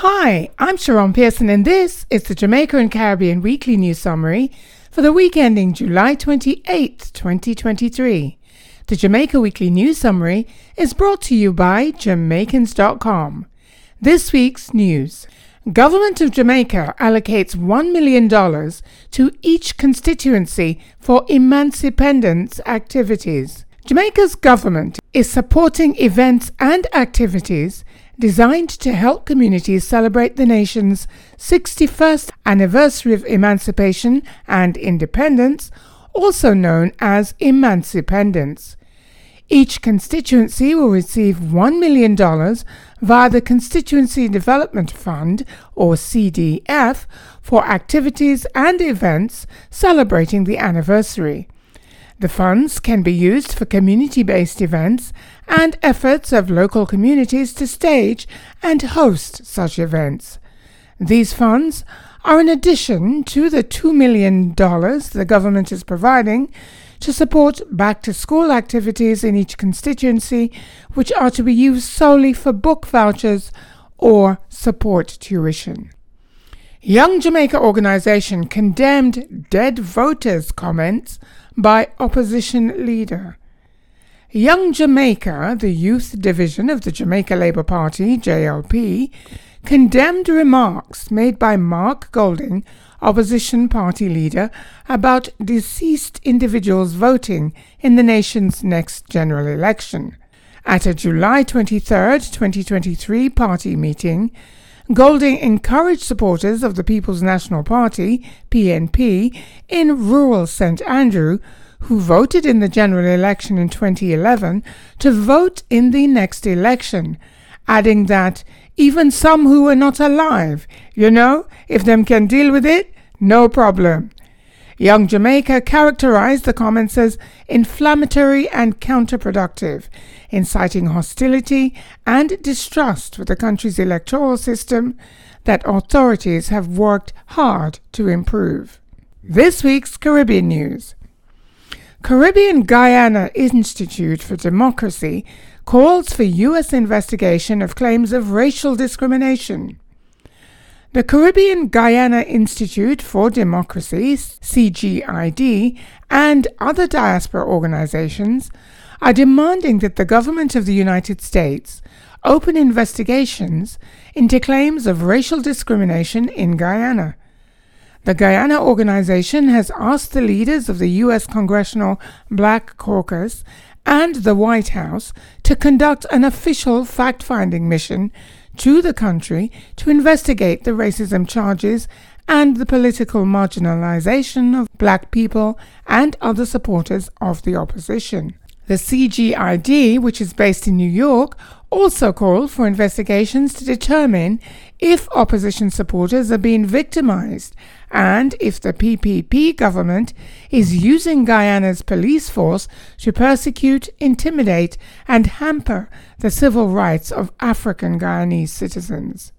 Hi, I'm Sharon Pearson, and this is the Jamaica and Caribbean Weekly News Summary for the week ending July 28, 2023. The Jamaica Weekly News Summary is brought to you by Jamaicans.com. This week's news. Government of Jamaica allocates $1 million to each constituency for emancipendence activities. Jamaica's government is supporting events and activities designed to help communities celebrate the nation's 61st anniversary of emancipation and independence, also known as Emancipendence. Each constituency will receive $1 million via the Constituency Development Fund, or CDF, for activities and events celebrating the anniversary. The funds can be used for community based events and efforts of local communities to stage and host such events. These funds are in addition to the $2 million the government is providing to support back to school activities in each constituency, which are to be used solely for book vouchers or support tuition. Young Jamaica organization condemned dead voters comments by opposition leader. Young Jamaica, the youth division of the Jamaica Labour Party, JLP, condemned remarks made by Mark Golding, opposition party leader, about deceased individuals voting in the nation's next general election. At a July 23, 2023 party meeting, Golding encouraged supporters of the People's National Party, PNP, in rural St. Andrew, who voted in the general election in 2011, to vote in the next election, adding that even some who were not alive, you know, if them can deal with it, no problem. Young Jamaica characterized the comments as inflammatory and counterproductive, inciting hostility and distrust for the country's electoral system that authorities have worked hard to improve. This week's Caribbean News. Caribbean Guyana Institute for Democracy calls for U.S. investigation of claims of racial discrimination. The Caribbean Guyana Institute for Democracy, CGID, and other diaspora organizations are demanding that the government of the United States open investigations into claims of racial discrimination in Guyana. The Guyana organization has asked the leaders of the U.S. Congressional Black Caucus and the White House to conduct an official fact finding mission to the country to investigate the racism charges and the political marginalization of black people and other supporters of the opposition. The CGID, which is based in New York, also called for investigations to determine if opposition supporters are being victimized and if the PPP government is using Guyana's police force to persecute, intimidate, and hamper the civil rights of African Guyanese citizens.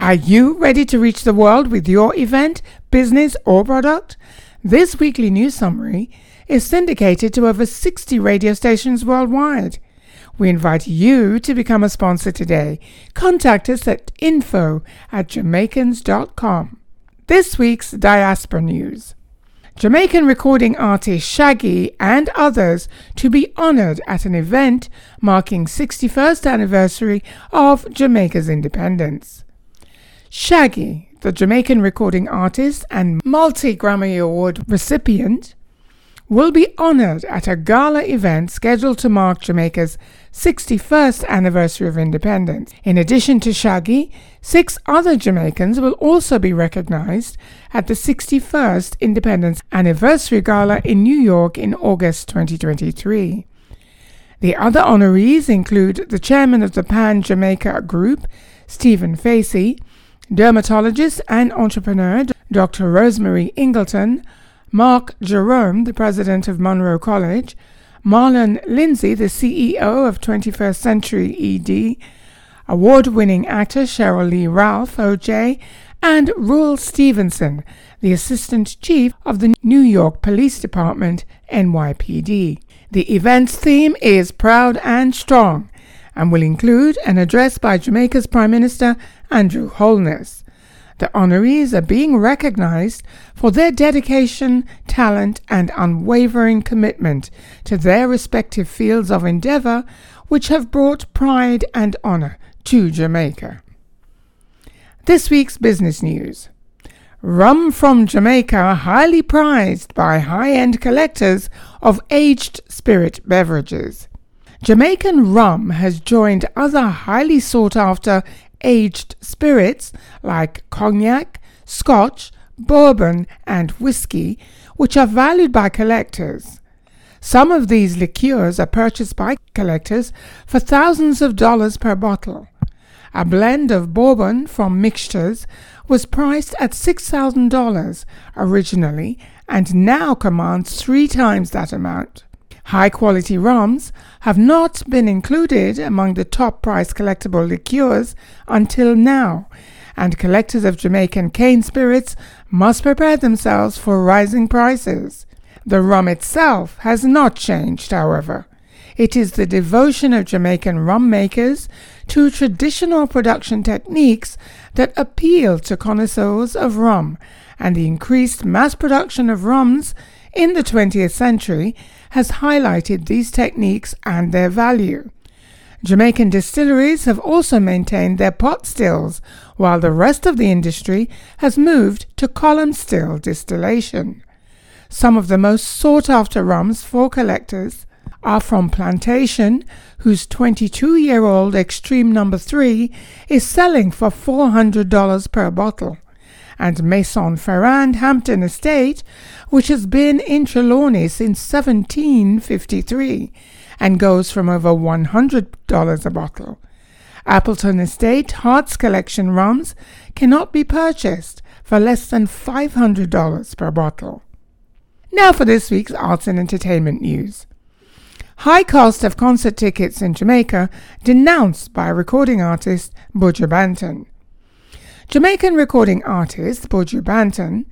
Are you ready to reach the world with your event, business, or product? This weekly news summary is syndicated to over 60 radio stations worldwide. We invite you to become a sponsor today. Contact us at info at jamaicans.com. This week's Diaspora News. Jamaican recording artist Shaggy and others to be honored at an event marking 61st anniversary of Jamaica's independence. Shaggy, the Jamaican recording artist and multi-Grammy Award recipient, will be honored at a gala event scheduled to mark Jamaica's 61st anniversary of independence. In addition to Shaggy, six other Jamaicans will also be recognized at the 61st Independence Anniversary Gala in New York in August 2023. The other honorees include the chairman of the Pan Jamaica Group, Stephen Facey, dermatologist and entrepreneur Dr. Rosemary Ingleton, Marc Jerome, the president of Monroe College, Marlon Lindsay, the CEO of 21st Century ED, award winning actor Sheryl Lee Ralph, OJ, and Ruel Stephenson, the Assistant Chief of the New York Police Department, NYPD. The event's theme is Proud and Strong, and will include an address by Jamaica's Prime Minister Andrew Holness. The honorees are being recognized for their dedication, talent, and unwavering commitment to their respective fields of endeavor, which have brought pride and honor to Jamaica. This week's business news. Rum from Jamaica highly prized by high end collectors of aged spirit beverages. Jamaican rum has joined other highly sought after aged spirits like cognac, scotch, bourbon, and whiskey, which are valued by collectors. Some of these liqueurs are purchased by collectors for thousands of dollars per bottle. A blend of bourbon from Michter's was priced at $6,000 originally and now commands three times that amount. High quality rums have not been included among the top price collectible liqueurs until now, and collectors of Jamaican cane spirits must prepare themselves for rising prices. The rum itself has not changed, however. It is the devotion of Jamaican rum makers to traditional production techniques that appeal to connoisseurs of rum, and the increased mass production of rums in the 20th century has highlighted these techniques and their value. Jamaican distilleries have also maintained their pot stills, while the rest of the industry has moved to column still distillation. Some of the most sought after rums for collectors are from Plantation, whose 22 year old Extreme Number 3 is selling for $400 per bottle and Maison Ferrand Hampden Estate, which has been in Trelawny since 1753 and goes from over $100 a bottle. Appleton Estate Hearts Collection rums cannot be purchased for less than $500 per bottle. Now for this week's arts and entertainment news. High cost of concert tickets in Jamaica denounced by recording artist Buju Banton. Jamaican recording artist Buju Banton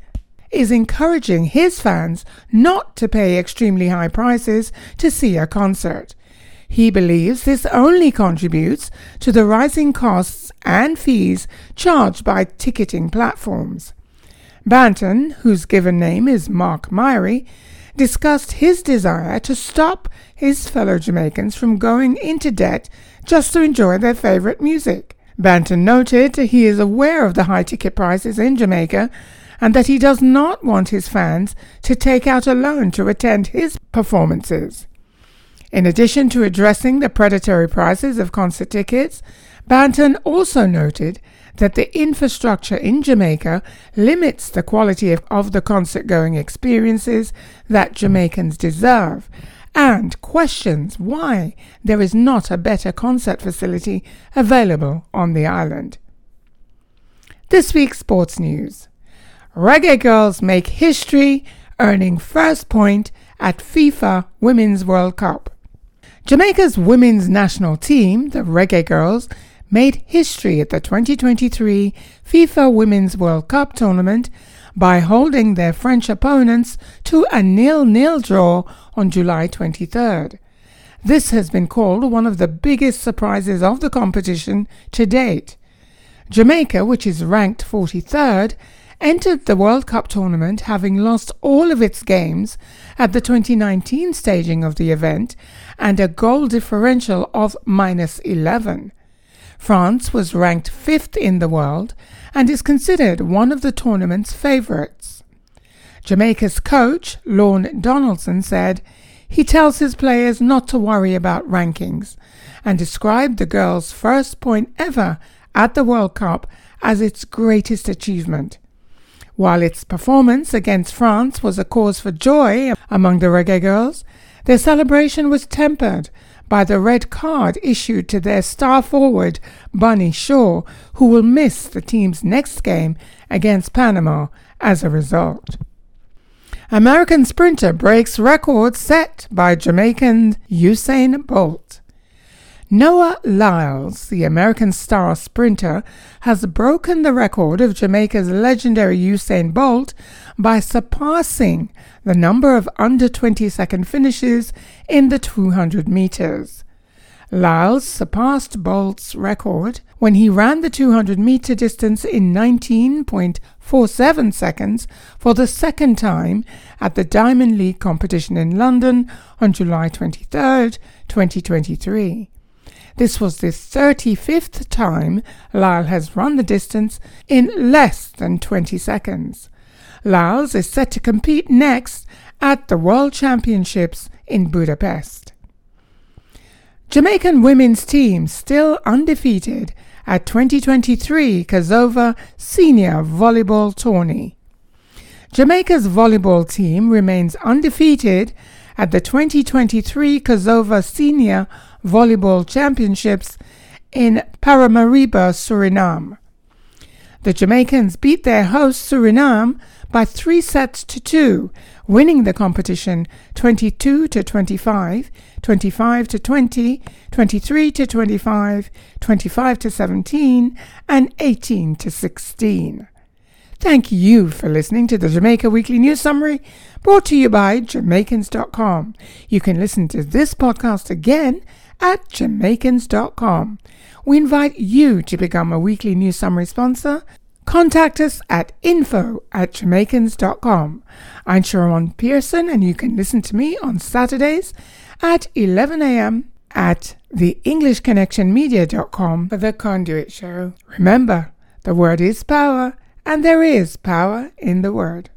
is encouraging his fans not to pay extremely high prices to see a concert. He believes this only contributes to the rising costs and fees charged by ticketing platforms. Banton, whose given name is Mark Myrie, discussed his desire to stop his fellow Jamaicans from going into debt just to enjoy their favorite music. Banton noted he is aware of the high ticket prices in Jamaica and that he does not want his fans to take out a loan to attend his performances. In addition to addressing the predatory prices of concert tickets, Banton also noted that the infrastructure in Jamaica limits the quality of, of the concert going experiences that Jamaicans deserve and questions why there is not a better concert facility available on the island. This week's sports news Reggae Girls make history, earning first point at FIFA Women's World Cup. Jamaica's women's national team, the Reggae Girls, made history at the 2023 FIFA Women's World Cup tournament by holding their French opponents to a nil-nil draw on July 23rd. This has been called one of the biggest surprises of the competition to date. Jamaica, which is ranked 43rd, entered the World Cup tournament having lost all of its games at the 2019 staging of the event and a goal differential of minus 11. France was ranked fifth in the world and is considered one of the tournament's favourites. Jamaica's coach, Lorne Donaldson, said he tells his players not to worry about rankings and described the girls' first point ever at the World Cup as its greatest achievement. While its performance against France was a cause for joy among the reggae girls, their celebration was tempered by the red card issued to their star forward, Bunny Shaw, who will miss the team's next game against Panama as a result. American sprinter breaks record set by Jamaican Usain Bolt. Noah Lyles, the American star sprinter, has broken the record of Jamaica's legendary Usain Bolt by surpassing the number of under 20 second finishes in the 200 meters. Lyles surpassed Bolt's record when he ran the 200 meter distance in 19.47 seconds for the second time at the Diamond League competition in London on July 23, 2023. This was the 35th time Lyle has run the distance in less than 20 seconds. Lyles is set to compete next at the World Championships in Budapest. Jamaican women's team still undefeated at 2023 CAZOVA Senior Volleyball Tourney. Jamaica's volleyball team remains undefeated at the 2023 CAZOVA Senior Volleyball Championships in Paramaribo, Suriname. The Jamaicans beat their host Suriname by three sets to two, winning the competition 22 to 25, 25 to 20, 23 to 25, 25 to 17, and 18 to 16. Thank you for listening to the Jamaica Weekly News Summary brought to you by Jamaicans.com. You can listen to this podcast again at Jamaicans.com. We invite you to become a weekly news summary sponsor Contact us at info at jamaicans.com. I'm Sharon Pearson, and you can listen to me on Saturdays at 11 a.m. at the theenglishconnectionmedia.com for the Conduit Show. Remember, the word is power, and there is power in the word.